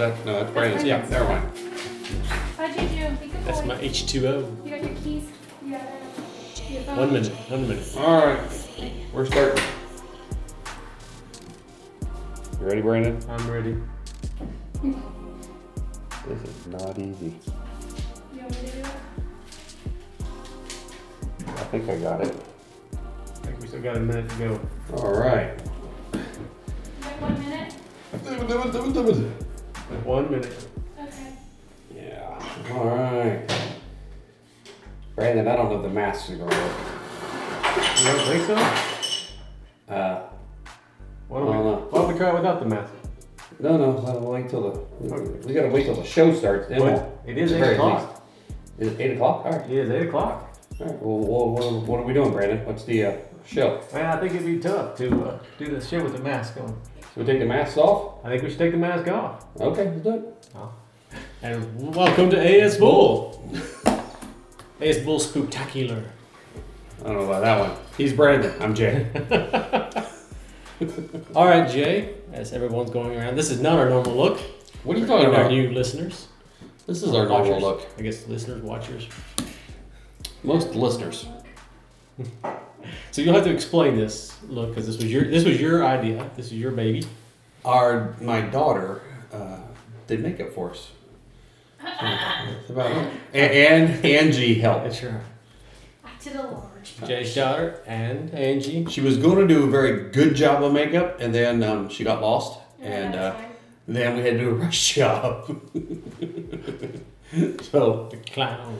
that, no, that's Brandon's. Yeah, never mind. How'd you do? Be good That's boy. my H2O. You got your keys? You got your phone? One minute. One minute. All right, we're starting. You ready, Brandon? I'm ready. This is not easy. You want me to do it? I think I got it. I think we still got a minute to go. All right. You got one minute? One minute. Okay. Yeah. All right. Brandon, I don't know if the masks are gonna work. You don't think so? Uh, Why don't we, I don't know. why don't we try without the mask? no, no. I'll wait till the. We gotta wait till the show starts. Then we'll- Well, it is at the 8 very o'clock. least. Is it eight o'clock? All right. It is 8 o'clock. All right. Well, what, what, what are we doing, Brandon? What's the uh, show? Man, I think it'd be tough to uh, do this shit with the mask on. Should we take the masks off? I think we should take the mask off. Okay, let's do it. Oh. And welcome to AS Bull. AS Bull Spooktacular. I don't know about that one. He's Brandon. I'm Jay. All right, Jay, as everyone's going around, this is not our normal look. What are you talking For our about? new listeners. This is our normal Watchers. look. I guess listeners, watchers. Most listeners. So you'll have to explain this look because this was your this was your idea. This is your baby. Our my daughter uh, did makeup for us. So, that's about it. And, and Angie helped. That's your Back to the large. Jay's daughter and Angie. She was going to do a very good job of makeup, and then um, she got lost, and uh, then we had to do a rush job. so The clown.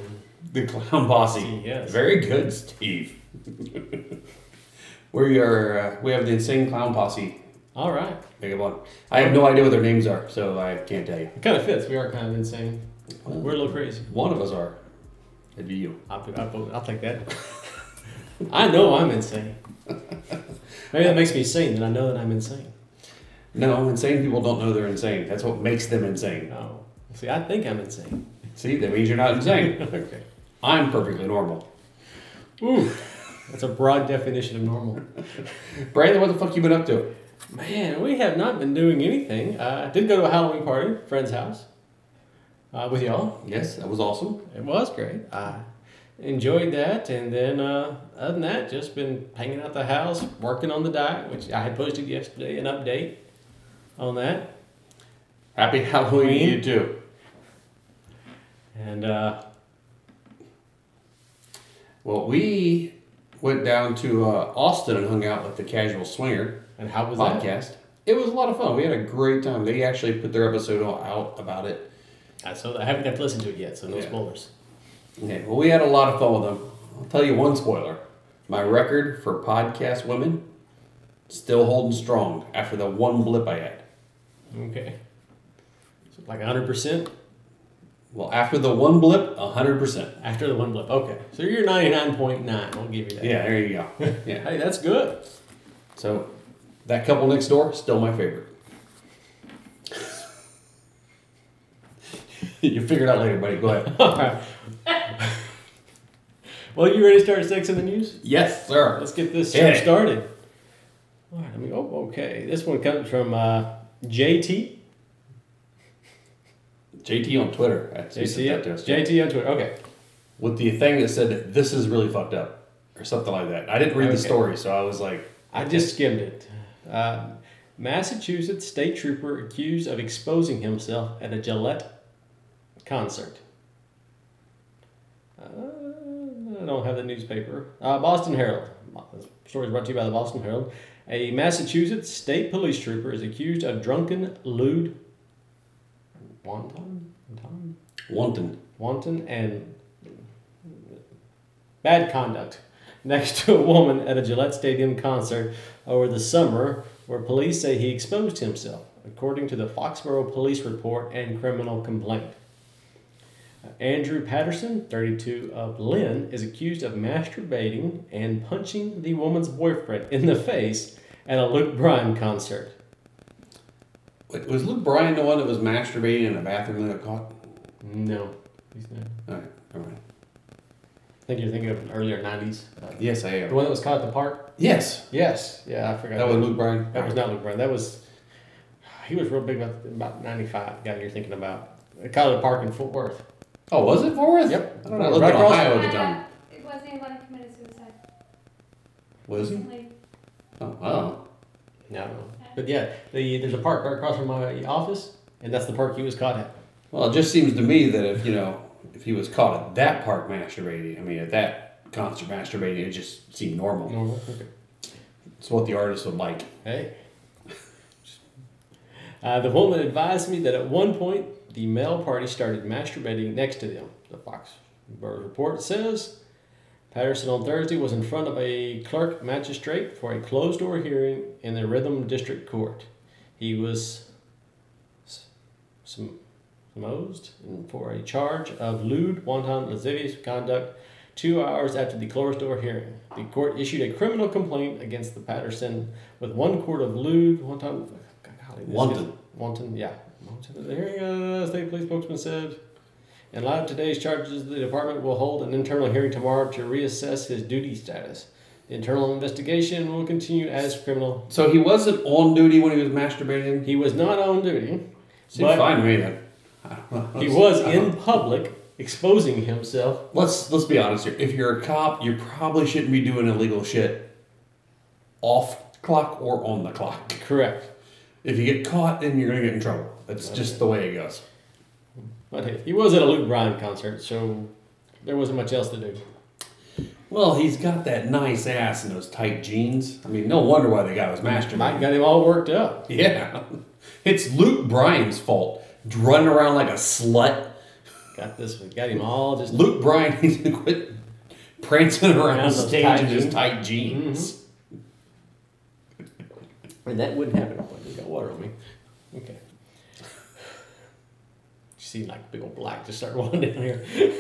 the clown posse. Yes. Very good, Steve. we are uh, we have the insane clown posse All right. makeup on. I have no idea what their names are, so I can't tell you. It kind of fits. We are kind of insane. We're a little crazy. One of us are. It'd be you. I'll, I'll, I'll take that. I know I'm insane. Maybe that makes me sane that I know that I'm insane. No, insane people don't know they're insane. That's what makes them insane. Oh, see, I think I'm insane. See, that means you're not insane. okay. I'm perfectly normal. Ooh, that's a broad definition of normal. Brandon, what the fuck you been up to? Man, we have not been doing anything. Uh, I did go to a Halloween party, friend's house, uh, with y'all. Yes, that was awesome. It was great. I enjoyed that, and then uh, other than that, just been hanging out the house, working on the diet, which I had posted yesterday, an update on that, Happy Halloween to you too. and uh, Well, we went down to uh, Austin and hung out with the Casual Swinger and how was that? podcast. It was a lot of fun. We had a great time. They actually put their episode out about it. I so I haven't got to listen to it yet, so no Yeah. spoilers. Yeah, well, we had a lot of fun with them. I'll tell you one spoiler. My record for podcast women still holding strong after the one blip I had. Okay, so like hundred percent Well, after the one blip, 100%. after the one blip. Okay, so you're ninety nine point nine. I'll give you that. Yeah, there you go. Yeah. Hey, that's good. So, that couple next door, still my favorite. you figure it out later, buddy. Go ahead. All right. well, you ready to start sex in the news? Yes, sir. Let's get this show started. All right, let me. Oh, okay. This one comes from uh, JT. JT on Twitter. Sent JT. JT on Twitter. Okay. With the thing that said, this is really fucked up, or something like that. I didn't read the story, so I was like, I just skimmed it. Uh, Massachusetts state trooper accused of exposing himself at a Gillette concert. Uh, I don't have the newspaper. Uh, Boston Herald. The story is brought to you by the Boston Herald. A Massachusetts state police trooper is accused of drunken lewd, wanton, wanton, wanton. wanton, and bad conduct next to a woman at a Gillette Stadium concert over the summer where police say he exposed himself, according to the Foxborough Police Report and criminal complaint. Uh, Andrew Patterson, 32 of Lynn, is accused of masturbating and punching the woman's boyfriend in the face at a Luke Bryan concert. Wait, was Luke Bryan the one that was masturbating in a bathroom that got caught? No, he's not. All right, never mind. I think you're thinking of an earlier 90s. Uh, Yes, I am. the one that was caught at the park? Yes, Yes. Yeah, I forgot. that was Luke Bryan. That was not Luke Bryan. That was. he was real big about, about 95, the guy you're thinking about. Caught at the Park in Fort Worth. Oh, was it Fort Worth? Yep. I don't know. I lived Right in across- Ohio at the Uh, time. It wasn't anyone who committed suicide. Was he? Recently. Oh, wow. No. But yeah, the, there's a park right across from my office, and that's the park he was caught at. Well, it just seems to me that if you know, if he was caught at that park masturbating, I mean, at that concert masturbating, it just seemed normal. Normal. Okay. It's what the artist would like. Hey. Uh, the woman advised me that at one point the male party started masturbating next to them. The Foxborough report says Patterson on Thursday was in front of a clerk magistrate for a closed door hearing in the Wrentham District Court. He was summoned for a charge of lewd, wanton, lascivious conduct two hours after the closed door hearing. The court issued a criminal complaint against the Patterson with one count of lewd, wanton, golly, Wanton. is- wanton, yeah. Wanton. The hearing, uh, state police spokesman said. In light of today's charges, the department will hold an internal hearing tomorrow to reassess his duty status. The internal investigation will continue as criminal. So he wasn't on duty when he was masturbating. He was not on duty. Seems fine to me then. He was in public exposing himself. Let's let's be honest here. If you're a cop, you probably shouldn't be doing illegal shit off clock or on the clock. Correct. If you get caught, then you're gonna get in trouble. That's just the way it goes. But hey, he was at a Luke Bryan concert, so there wasn't much else to do. Well, he's got that nice ass and those tight jeans. I mean, no wonder why the guy was Mike got him all worked up. Yeah, it's Luke Bryan's fault. Running around like a slut. Got this, got him all just. Luke Bryan needs to quit prancing around Around those stage in his tight jeans. Mm-hmm. And that wouldn't happen if you got water on me. Okay. See, like big old black just start rolling down here.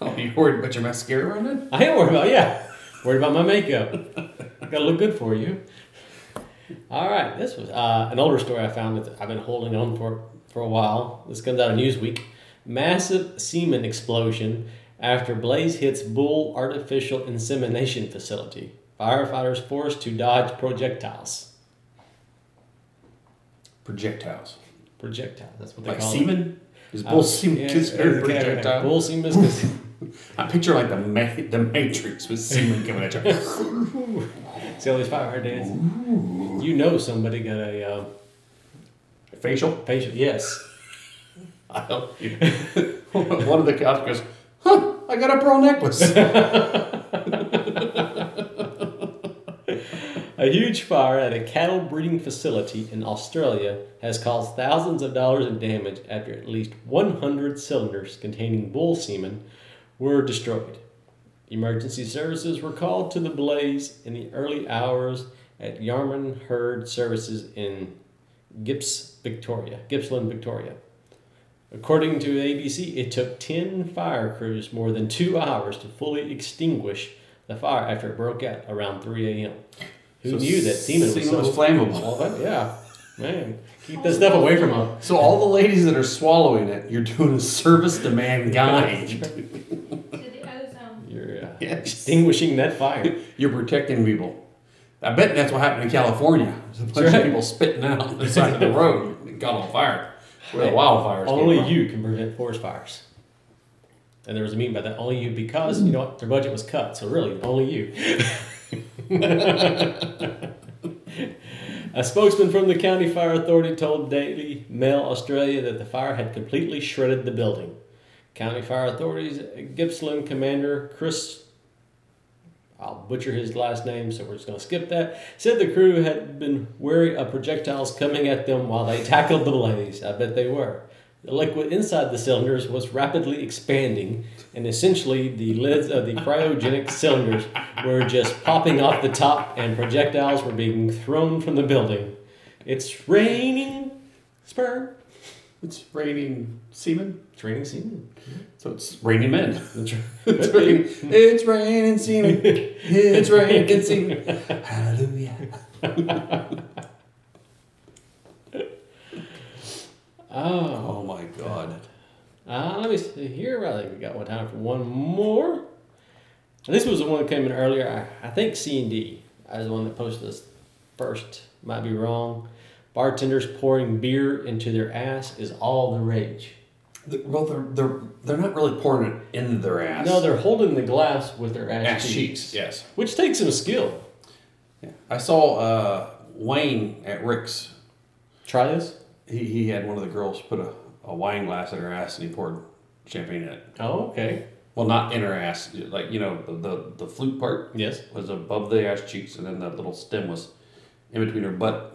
Oh, you worried about your mascara running? I ain't worried about yeah. Worried about my makeup. I Gotta look good for you. All right, this was uh, an older story I found that I've been holding on for for a while. This comes out of Newsweek. Massive semen explosion after blaze hits bull artificial insemination facility. Firefighters forced to dodge projectiles. Projectiles. Projectile. That's what they Like call semen? Is it. bull Uh, semen yeah, okay, okay. projectile? Bull semen is cons- I picture like the ma- the Matrix with semen coming at you. See all these firefighter dance? You know somebody got a uh, Facial? patient. Yes. I don't. One of the cops goes, "Huh? I got a pearl necklace." A huge fire at a cattle breeding facility in Australia has caused thousands of dollars in damage after at least 100 cylinders containing bull semen were destroyed. Emergency services were called to the blaze in the early hours at Yarram Herd Services in Gips, Victoria, Gippsland, Victoria. According to ABC, it took 10 fire crews more than two hours to fully extinguish the fire after it broke out around 3 a.m. Who So knew that semen, semen was, was so flammable. Well, that- yeah, man, keep that stuff away from them. So all the ladies that are swallowing it, you're doing a service to mankind. To the ozone. You're uh, Yes. extinguishing that fire. You're protecting people. I bet that's what happened in California. There's a bunch right. of people spitting out on the side of the road and got on fire. Where the wildfires came Only from. you can prevent forest fires. And there was a meme about that. Only you, because you know what, their budget was cut. So really, only you. A spokesman from the county fire authority told Daily Mail Australia that the fire had completely shredded the building. County fire authorities, Gippsland Commander Chris I'll butcher his last name, so we're just going to skip that. Said the crew had been wary of projectiles coming at them while they tackled the blaze. I bet they were. The liquid inside the cylinders was rapidly expanding, and essentially the lids of the cryogenic cylinders were just popping off the top, and projectiles were being thrown from the building. It's raining sperm. It's raining semen. It's raining semen. Mm-hmm. So it's raining men. It's raining, it's raining semen. It's raining semen. Hallelujah. Oh. God. Uh, let me see here. I think we got one time for one more. This was the one that came in earlier. I, I think C and D was the one that posted this first. Might be wrong, Bartenders pouring beer into their ass is all the rage. The- Well, they're they're they're not really pouring it into their ass. No, they're holding the glass with their ass, ass cheeks, cheeks. Yes. which takes some skill. Yeah. I saw uh, Wayne at Rick's. Try this. He, he had one of the girls put a, a wine glass in her ass and he poured champagne in it. Oh, okay. Well, not in her ass, like you know the the, the flute part Yes. was above the ass cheeks, and then that little stem was in between her butt.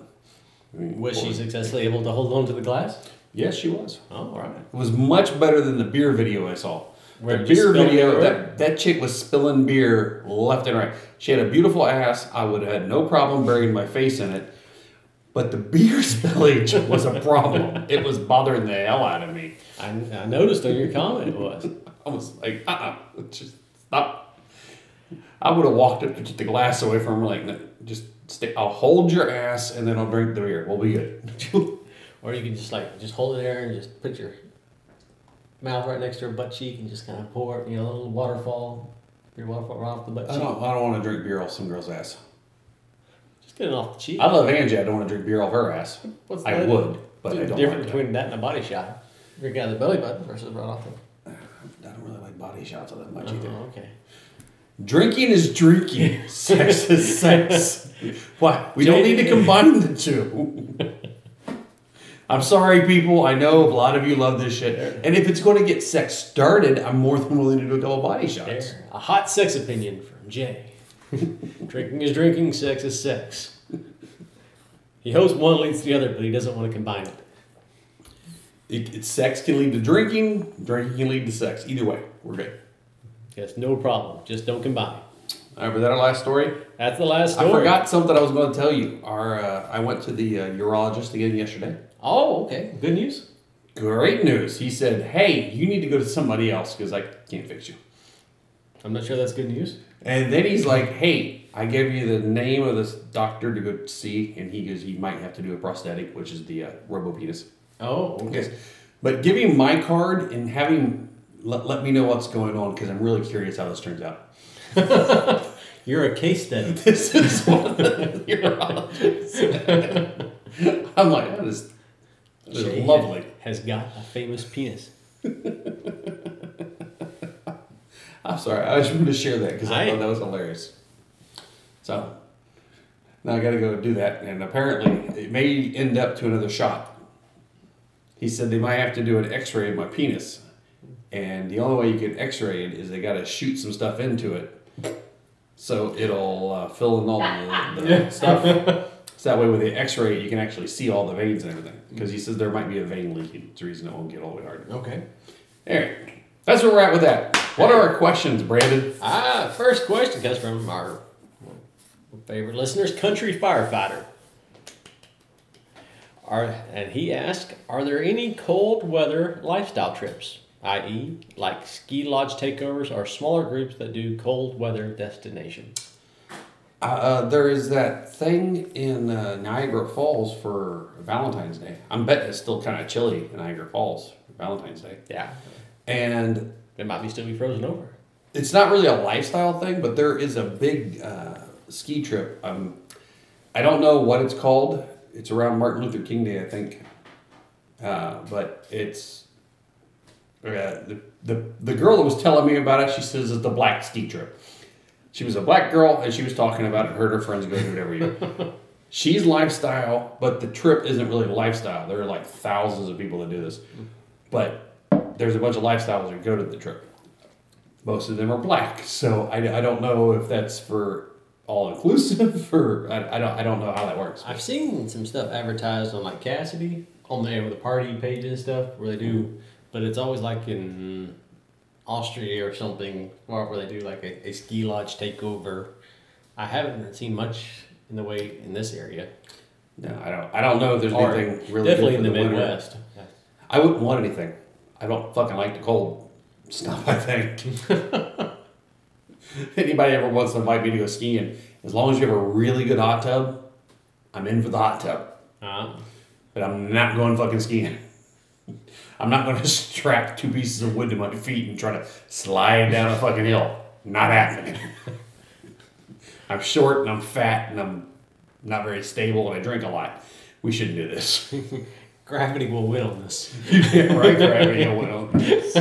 Was she successfully able to hold on to the glass? Yes, she was. Oh, all right. It was much better than the beer video I saw. Where the beer video, everywhere? that, that chick was spilling beer left and right. She had a beautiful ass. I would have had no problem burying my face in it. But the beer spillage was a problem. it was bothering the hell out of me. I, I noticed on your comment it was. I was like, uh uh just stop. I would have walked up to get the glass away from her, like, "No, just stay. I'll hold your ass and then I'll drink the beer. We'll be good. Or you can just like just hold it there and just put your mouth right next to her butt cheek and just kind of pour it, you know, a little waterfall, your waterfall right off the butt I don't, I don't want to drink beer off some girl's ass. Just get it off the cheek. I love Angie. I don't want to drink beer off her ass. What's I the would, but I the don't difference like that. between that and a body shot? Drink out of the belly button versus right off the. I don't really like body shots all that much oh, either. Oh, okay. Drinking is drinking. sex is sex. Why? We don't need to combine the two. I'm sorry, people. I know a lot of you love this shit. And if it's going to get sex started, I'm more than willing to do a couple body shots. There. A hot sex opinion from Jay. drinking is drinking, sex is sex. He hopes one leads to the other, but he doesn't want to combine it. It, it, sex can lead to drinking. Drinking can lead to sex. Either way, we're good. Yes, no problem. Just don't combine. All right, was that our last story? That's the last story. I forgot something I was going to tell you. Our uh, I went to the uh, urologist again yesterday. Oh, okay. Good news. Great news. He said, "Hey, you need to go to somebody else because I can't fix you." I'm not sure that's good news. And then he's like, "Hey, I gave you the name of this doctor to go see, and he goes, he might have to do a prosthetic, which is the uh, robo penis." Oh, okay. Yes, but give him my card and have him let, let me know what's going on because I'm really curious how this turns out. You're a case study. This is what the urologist said. I'm like, that is, that is lovely. Has got a famous penis. I'm sorry, I just wanted to share that because I, I- thought that was hilarious. So now I got to go do that, and apparently it may end up to another shot. He said they might have to do an X-ray of my penis, and the only way you can X-ray it is they got to shoot some stuff into it, so it'll uh, fill in all the, the stuff. So that way, with the X-ray, you can actually see all the veins and everything. Because he says there might be a vein leaking. It's the reason it won't get all the way hard. Okay. Anyway, that's where we're at with that. What are our questions, Brandon? Ah, first question comes from our favorite listeners, country firefighter. Are, and he asked, are there any cold weather lifestyle trips, i.e., like ski lodge takeovers or smaller groups that do cold weather destinations? Uh, uh, there is that thing in uh, Niagara Falls for Valentine's Day. I'm betting it's still kind of chilly in Niagara Falls for Valentine's Day. Yeah, And it might be still be frozen over. it's not really a lifestyle thing, but there is a big uh, ski trip. Um, I don't know what it's called. It's around Martin Luther King Day, I think. Uh, but it's uh, the, the the girl that was telling me about it. She says it's the black ski trip. She was a black girl, and she was talking about it. Heard her friends go to it every year. She's lifestyle, but the trip isn't really lifestyle. There are like thousands of people that do this, but there's a bunch of lifestyles that go to the trip most of them are black. So I, I don't know if that's for all inclusive or I, I don't I don't know how that works. I've seen some stuff advertised on like Kasidie on there with the party pages and stuff where they do, mm-hmm. but it's always like in Austria or something where, where they do like a, a ski lodge takeover. I haven't seen much in the way in this area. No, I don't I don't know if there's Or anything really definitely good in the winter. Midwest. I wouldn't want anything. I don't fucking like the cold stuff. I think anybody ever wants to invite me to go skiing, as long as you have a really good hot tub, I'm in for the hot tub. Uh, But I'm not going fucking skiing. I'm not going to strap two pieces of wood to my feet and try to slide down a fucking hill. Not happening. I'm short and I'm fat and I'm not very stable and I drink a lot. we shouldn't do this. Gravity will win on this. yeah, right, gravity will win on this.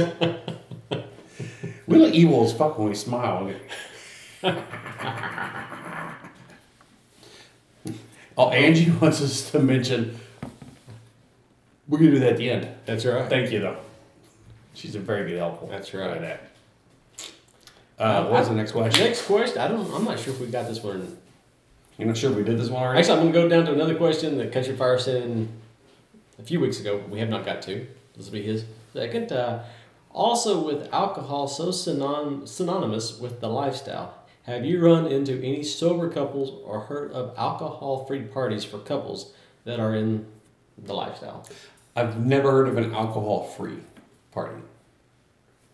We look evil as fuck when we smile. oh, Angie wants us to mention. We're gonna do that at the end. That's right. Thank you, though. She's a very good helpful. That's right. That. Uh, what was the next question? Next question. I don't. I'm not sure if we got this one. You're not sure if we did this one already? Actually, I'm going to go down to another question that Country Fire sent in a few weeks ago. We have not got to. This will be his second. Uh, also, with alcohol so synon- synonymous with the lifestyle, have you run into any sober couples or heard of alcohol-free parties for couples that are in the lifestyle? I've never heard of an alcohol-free party.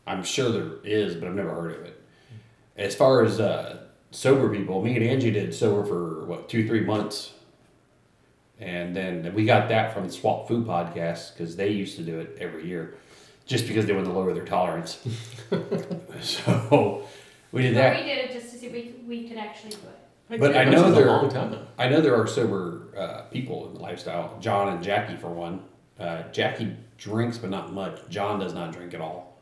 I'm sure there is, but I've never heard of it. As far as uh, sober people, me and Angie did sober for what two, three months, and then we got that from the Swap Food podcast because they used to do it every year, just because they wanted to lower their tolerance. so we did But that. we did it just to see if we, we could actually do it. But I know is a they're- long time. I know there are sober uh, people in the lifestyle. John and Jackie, for one. Uh, Jackie drinks, but not much. John does not drink at all.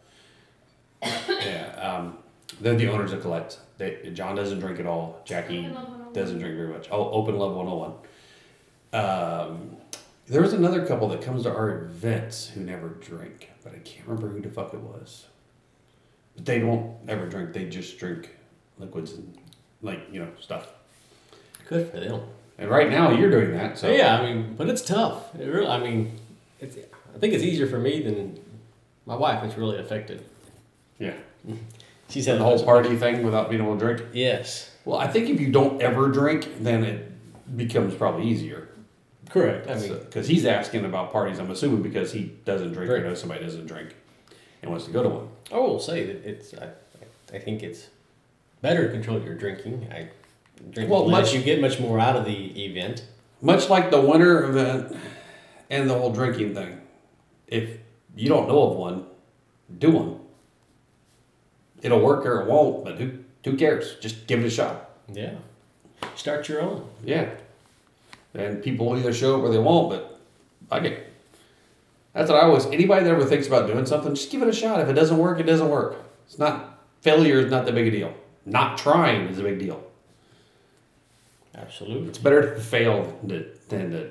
yeah, um, they're the owners of Colette. They, John doesn't drink at all. Jackie Open Love 101. doesn't drink very much. Oh, Open Love 101. Um, there was another couple that comes to our events who never drink, but I can't remember who the fuck it was. But they don't ever drink. They just drink liquids and like you know stuff. Good for them. And right now you're doing that, so yeah, I mean, but it's tough. It really, I mean, it's. I think it's easier for me than my wife. It's really affected. yeah. She's had The whole party thing without being able to drink. Yes, Well, I think if you don't ever drink, then it becomes probably easier. Correct. I mean, Because he's asking about parties, I'm assuming because he doesn't drink or Right. knows somebody doesn't drink and wants to go to one. I will say that it's. I, I think it's better to control your drinking. I drink Well, less. much- You get much more out of the event. Much like the winter event and the whole drinking thing. If you don't know of one, do one. It'll work or it won't, but who, who cares? Just give it a shot. Yeah. Start your own. Yeah. And people will either show up or they won't, but I get That's what I always anybody that ever thinks about doing something, just give it a shot. If it doesn't work, it doesn't work. It's not failure is not that big a deal. Not trying is a big deal. Absolutely. It's better to fail than to, than to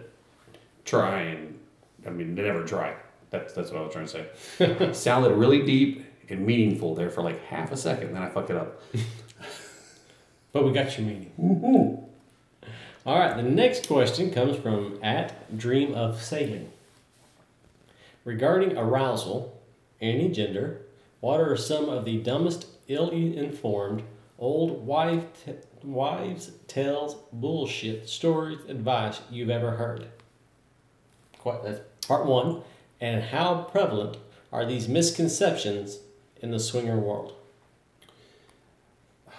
try and I mean to never try. That's that's what I was trying to say. Sounded really deep and meaningful there for like half a second, then I fucked it up. But we got your meaning. Woo-hoo. All right, the next question comes from at Dream of Sailing. Regarding arousal, any gender, what are some of the dumbest, ill-informed, old wife t- wives' tales, bullshit stories, advice you've ever heard? Quite, that's part one. And how prevalent are these misconceptions in the swinger world?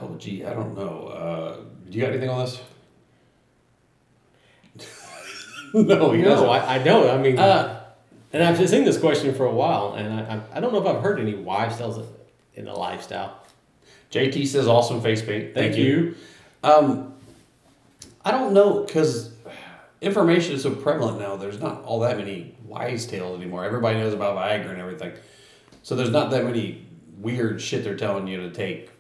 Oh gee, I don't know. Uh, do you got anything on this? no, he no, doesn't. I, I don't. I mean, Uh, And I've seen this question for a while, and I, I, I don't know if I've heard any wives' tales in the lifestyle. JT says awesome face paint. Thank, you. Um, I don't know because information is so prevalent now. There's not all that many wise tales anymore. Everybody knows about Viagra and everything, so there's not that many weird shit they're telling you to take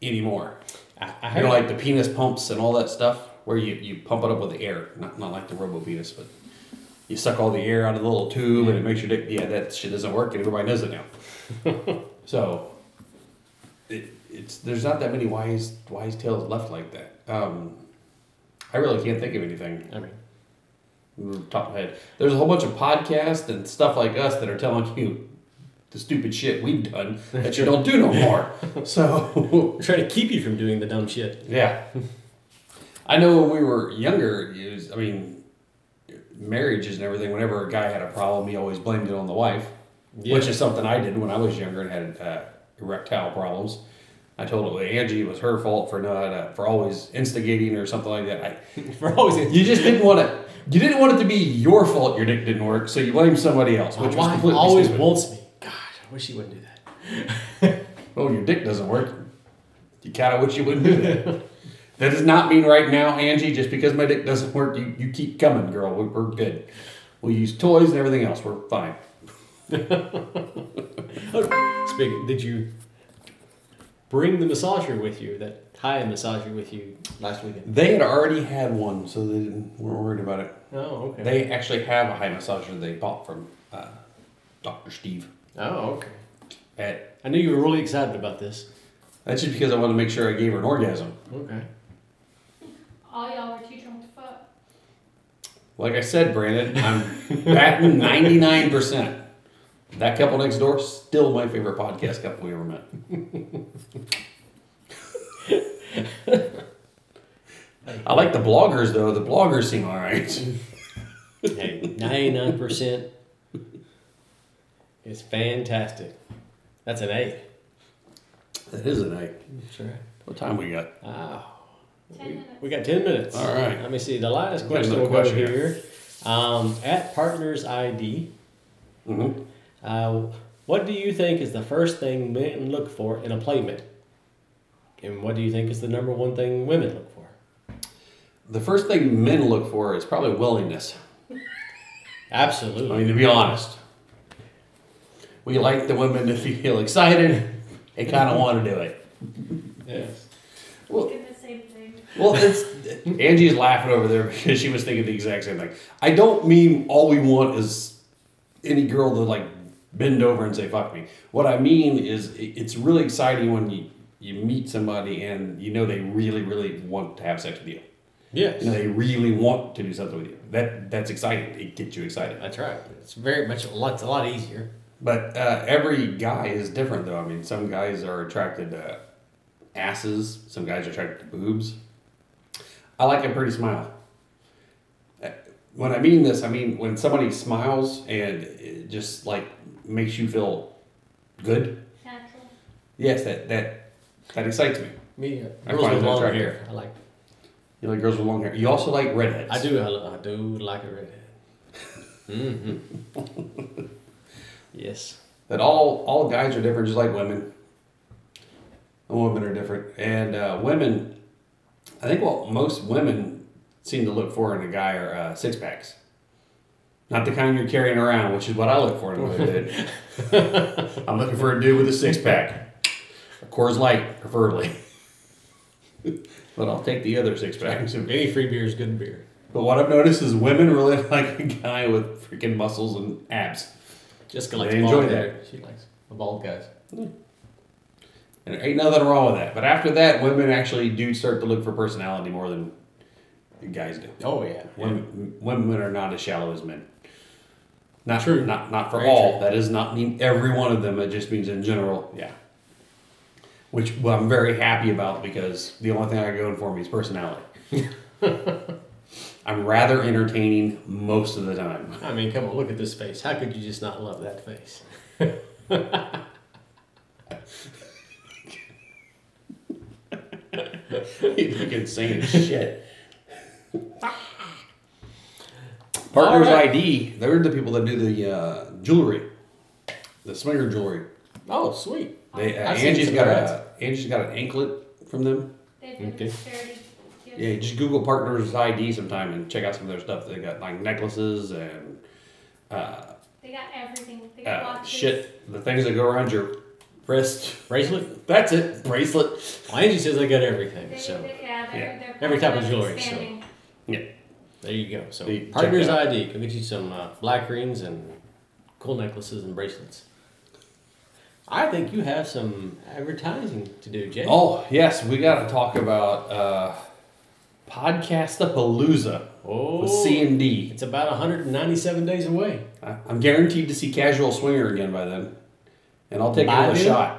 anymore. I, I You know, like the penis pumps and all that stuff, where you, you pump it up with air, not not like the robo penis, but you suck all the air out of the little tube and it makes your dick. Yeah, that shit doesn't work, and everybody knows it now. so, it, it's there's not that many wise wise tales left like that. Um, I really can't think of anything I mean, top of head. There's a whole bunch of podcasts and stuff like us that are telling you the stupid shit we've done that you don't do no more. So trying to keep you from doing the dumb shit. yeah. I know when we were younger, it was, I mean, marriages and everything, whenever a guy had a problem, he always blamed it on the wife, Yeah. which is something I did when I was younger and had uh, erectile problems. I told her, Angie it was her fault for not, uh, for always instigating or something like that. I, We're always you just didn't want to, you didn't want it to be your fault your dick didn't work, so you blamed somebody else, My which was wife always stupid. wants me. God, I wish she wouldn't do that. Oh, your dick doesn't work. You kind of wish you wouldn't do that. That does not mean right now, Angie, just because my dick doesn't work, you, you keep coming, girl. We're, we're good. We use toys and everything else. We're fine. Speaking, did you bring the massager with you? That Thai massager with you last weekend? They had already had one, so they didn't, weren't worried about it. Oh, okay. They actually have a high massager they bought from uh, Dr. Steve. oh, okay. At, I knew you were really excited about this. that's just because I wanted to make sure I gave her an orgasm. Okay. All y'all were too drunk to fuck. Like I said, Brandon, I'm batting 99%. That couple next door, still my favorite podcast couple we ever met. I like the bloggers though. The bloggers seem all right. Hey, ninety-nine percent is fantastic. That's an A. That is a night. That's right. What time we got? Wow. Ten We, minutes. we got ten minutes. All right. Let me see. The last question another we'll go question here. Um, at Partners ID, Mm-hmm. uh, what do you think is the first thing men look for in a playmate? And what do you think is the number one thing women look for? The first thing men look for is probably willingness. Absolutely. I mean, to be honest, we like the women to feel excited and kind of want to do it. Yes. Well, Did the same thing. Well, it's Angie's laughing over there because she was thinking the exact same thing. I don't mean all we want is any girl to like bend over and say "fuck me." What I mean is it's really exciting when you you meet somebody and you know they really really want to have sex with you. Yes. You know they really want to do something with you. That that's exciting. It gets you excited. That's right. It's very much a lot, it's a lot easier. But uh, every guy is different, though. I mean, some guys are attracted to asses. Some guys are attracted to boobs. I like a pretty smile. Uh, When I mean this, I mean when somebody smiles and it just like makes you feel good. Natural. Yes, that that that excites me. Me, uh, I girls find with long attractive. hair. I like. You like girls with long hair. You also like redheads. I do. I, I do like a redhead. Mm-hmm. yes. that all all guys are different, just like women. All women are different, and uh, women. I think what most women seem to look for in a guy are uh, six packs. Not the kind you're carrying around, which is what I look for in a dude. I'm looking for a dude with a six pack, a Coors Light, preferably. but I'll take the other six packs. Any free beer is good beer. But what I've noticed is women really like a guy with freaking muscles and abs. Jessica likes They bald enjoy hair. She likes the bald guys. And there ain't nothing wrong with that. But after that, women actually do start to look for personality more than guys do. Oh yeah. Women, women are not as shallow as men. Not True. Not not for Very all. true. That does not mean every one of them. It just means in general. Yeah. Which well, I'm very happy about because the only thing I go in for me is personality. I'm rather entertaining most of the time. I mean, come on, look at this face. How could you just not love that face? you look insane as shit. Partners All right. ID, they're the people that do the uh, jewelry, the swinger jewelry. Oh, sweet. They, uh, I've Angie's got a Angie's got an anklet from them. They've been Okay. charity gifts. Yeah, just Google Partners ID sometime and check out some of their stuff. They got like necklaces and uh, They got everything. They got uh, shit, the things that go around your wrist. Bracelet? That's it, bracelet. Well, Angie says I got everything. They, So they, yeah, they're, Yeah. they're Every type of jewelry, so. expanding. there you go. So Hey, check Partners that ID can get you some uh, black rings and cool necklaces and bracelets. I think you have some advertising to do, Jay. Oh yes, we got to talk about uh, Podcastapalooza Oh, with C and D. It's about 197 days away. I- I'm guaranteed to see Casual Swinger again by then, and I'll take By another shot.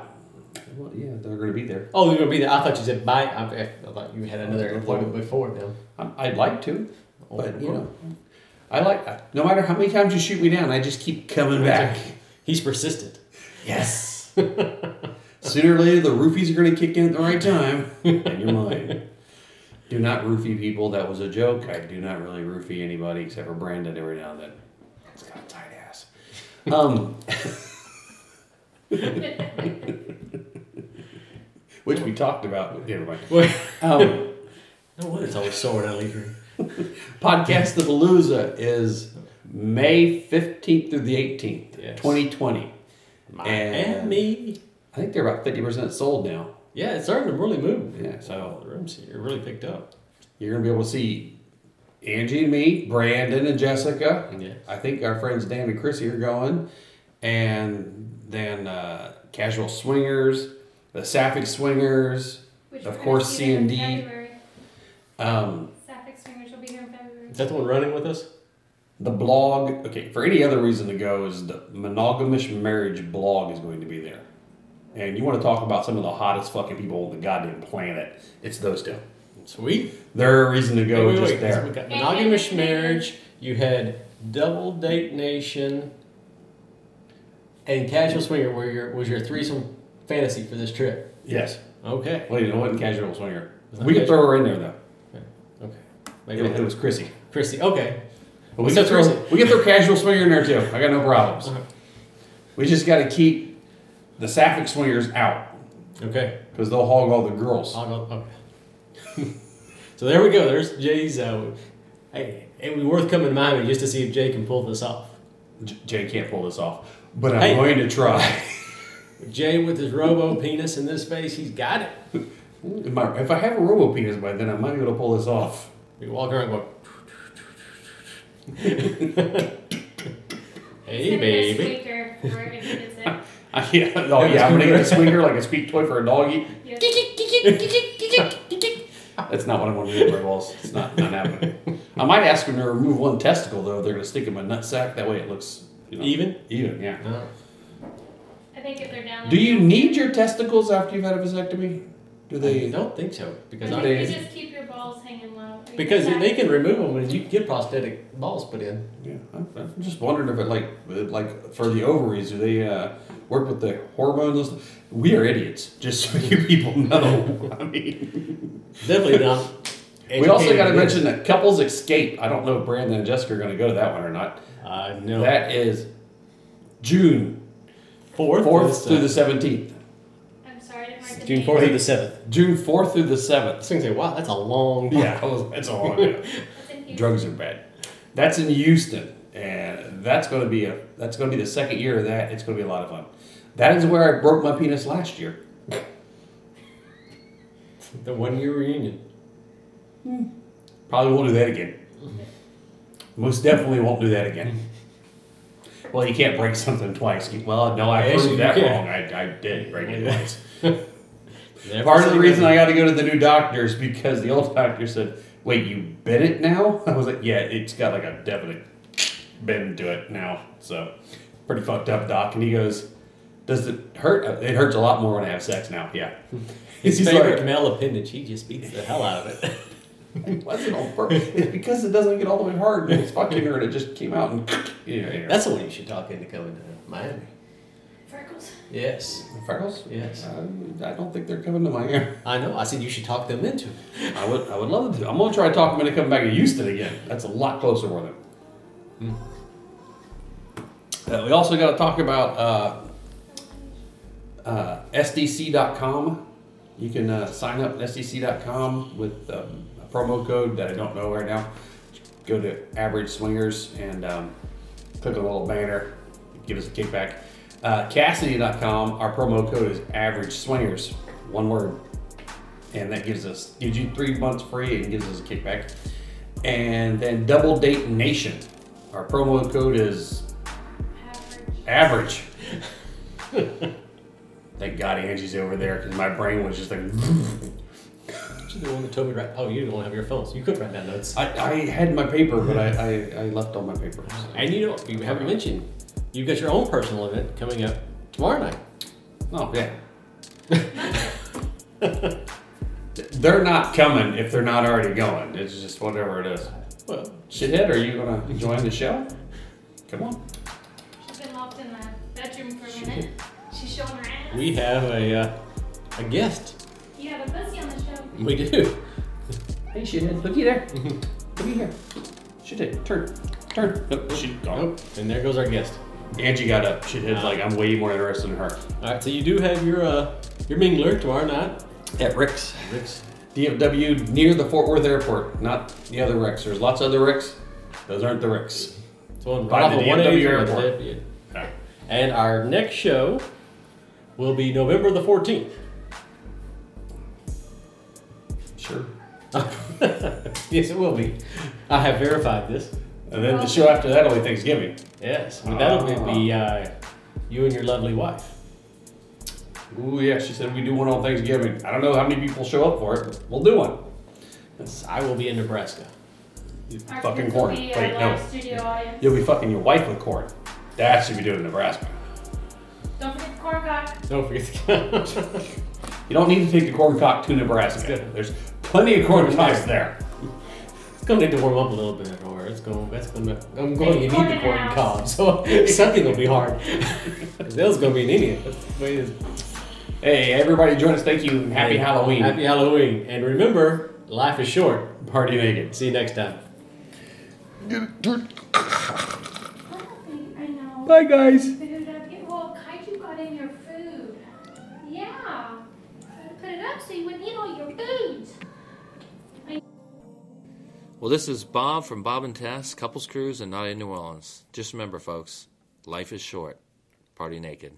Well, yeah, they're going to be there. Oh, you're gonna be there. I thought you said bye. I, I thought you had another appointment before them. I'd like to, Oh, but you know, I like. No matter how many times you shoot me down, I just keep coming back. He's persistent. Yes. Sooner or later, the roofies are going to kick in at the right time, and you're mine. Do not roofie people. That was a joke. I do not really roofie anybody except for Brandon every now and then. It's got a tight ass. Um, which we talked about. Never mind. Well, Um, No wonder it's always sore down Leafy. Podcastapalooza is May 15th through the 18th, Yes. 2020. Miami. I think they're about 50% sold now. Yeah, it's starting to really move. Yeah, so The rooms here really picked up. you're going to be able to see Angie and me, Brandon and Jessica. Yeah. I think our friends Dan and Chrissy are going. And then uh, Casual Swingers, the Sapphic Swingers. Which Of course, see them in C&D. Um, Sapphic Swingers will be here in February. Is that the one running with us? the blog, okay, for any other reason to go, is the Monogamish Marriage blog is going to be there. And you want to talk about some of the hottest fucking people on the goddamn planet, it's those two. Sweet. They're a reason to go Wait, wait, just wait. there. We got Monogamish Marriage. You had double date nation, and casual swinger. Where your was your threesome fantasy for this trip? Yes. Okay. Well, you know, it wasn't casual swinger. It's not We could casual. throw her in there though. Okay. It, Maybe was- it was Chrissy. Chrissy. Okay. But we So can throw Chrissy- we can throw casual swinger in there too. I got no problems. We just got to keep the sapphic swingers out Okay. because they'll hog all the girls. I'll go. Okay. so there we go. There's Jay's. Uh, hey, it would be worth coming to Miami just to see if Jay can pull this off. J- Jay can't pull this off, but I'm Hey. going to try. Jay with his robo penis in this face, he's got it. If my- if I have a robo penis by then, I might be able to pull this off. We walk around going. hey, It's gonna be a baby. squeaker for if it is it. I, yeah, oh, yeah, I'm gonna get a squeaker like a speak toy for a doggy. Yes. That's not what I'm gonna do very well. It's not, not happening. I might ask them to remove one testicle though. They're gonna stick in my nut sack. That way it looks you know, Even? Even, yeah. No. I think if they're down. Do you need your testicles after you've had a vasectomy? Do I they? don't think so I because think I, they- you just keep your balls hanging low. Because they can remove them and you can get prosthetic balls put in. Yeah, I'm, I'm just wondering if it like like for the ovaries, do they uh, work with the hormones? We are idiots, just so you people know. I mean, Definitely not. we also got to mention that couples escape. I don't know if Brandon and Jessica are going to go to that one or not. Uh, no. That is June fourth, fourth through the seventeenth. I'm sorry, I didn't the June date. fourth through the seventh. June fourth through the I seventh. was gonna say, wow, that's a long. Yeah, that's all. I know. That's in Houston. Drugs are bad. That's in Houston, and that's going to be a that's going to be the second year of that. It's going to be a lot of fun. That is where I broke my penis last year. The one year reunion. Probably won't do that again. Most definitely won't do that again. Well, you can't break something twice. You- Well, no, I Yes, proved that can. wrong. I, I did break it twice. Never Part of the say reason I got to go to the new doctor is because the old doctor said, "Wait, you bit it now?" I was like, "Yeah, it's got like a definite bend to it now." So, pretty fucked up, doc. And he goes, "Does it hurt? Uh, It hurts a lot more when I have sex now." Yeah. His He's favorite like- male appendage, he just beats the hell out of it. It wasn't on purpose. It's because it doesn't get all the way hard. And it's fucking her, and it just came out and yeah. yeah. That's the one you should talk into coming to Miami. Freckles. Yes, freckles. yes. Uh, I don't think they're coming to Miami. I know. I said you should talk them into it. I would, I would love to. I'm gonna try to talk them into coming back to Houston again. That's a lot closer for them. Uh, we also got to talk about uh, uh, SDC.com. You can uh, sign up at SDC.com with um, a promo code that I don't know right now. Go to Average Swingers and um, click on the little banner. Give us a kickback. Uh, Kasidie.com. Our promo code is Average Swingers. One word and that gives us gives you three months free and gives us a kickback. And then Double Date Nation, our promo code is Average. average. Thank God Angie's over there because my brain was just like. She's the one that told me right. Oh, you don't have your phone, so you could write down notes. I, I had my paper, but I, I, I left all my papers. And you know, you haven't mentioned, you've got your own personal event coming up tomorrow night. Oh yeah. they're not coming if they're not already going. It's just whatever it is. Well, Shithead, are you gonna join the show? Come on. She's been locked in the bedroom for a minute. She's showing her ass. we have a uh, a guest. We do. Hey, shithead, looky there. looky here. Shithead, turn. Turn. Nope, she, oh. Nope. And there goes our guest. Angie got up. Shithead's like, I'm way more interested in her. All right, so you do have your uh, your mingler tomorrow night. At Rick's. Rick's. DFW near the Fort Worth airport, not the other Ricks. There's lots of other Ricks. Those aren't the Ricks. It's on By right the off of DFW 183 airport. at And our next show will be November the 14th. yes, it will be. I have verified this. And then the show after that will be Thanksgiving. Yes, but that'll be- be uh, you and your lovely wife. Ooh, yeah, she said we do one on Thanksgiving. I don't know how many people show up for it, but we'll do one. Yes, I will be in Nebraska. You Our fucking corn. be Wait, our no. studio audience. You'll be fucking your wife with corn. That should be doing in Nebraska. Don't forget the corn cock. Don't forget. You don't need to take the corn cock to Nebraska. good. There's plenty of corn cocks there. it's gonna need to warm up a little bit, or it's gonna. That's gonna. I'm going. You need the corn the house. cob, so something will be hard. Those gonna be an idiot. That's the way it is. Hey, everybody join us. Thank you. Happy Hey, Halloween. Happy Halloween, and remember, life is short. Party naked. See you next time. I know. Bye, guys. Food up. Yeah, Well, kaiju got in your food. Yeah. Put it up so you wouldn't eat all your foods. Well, this is Bob from Bob and Tess, Couples Cruise, and Naughty in N'awlins. Just remember, folks, life is short. Party naked.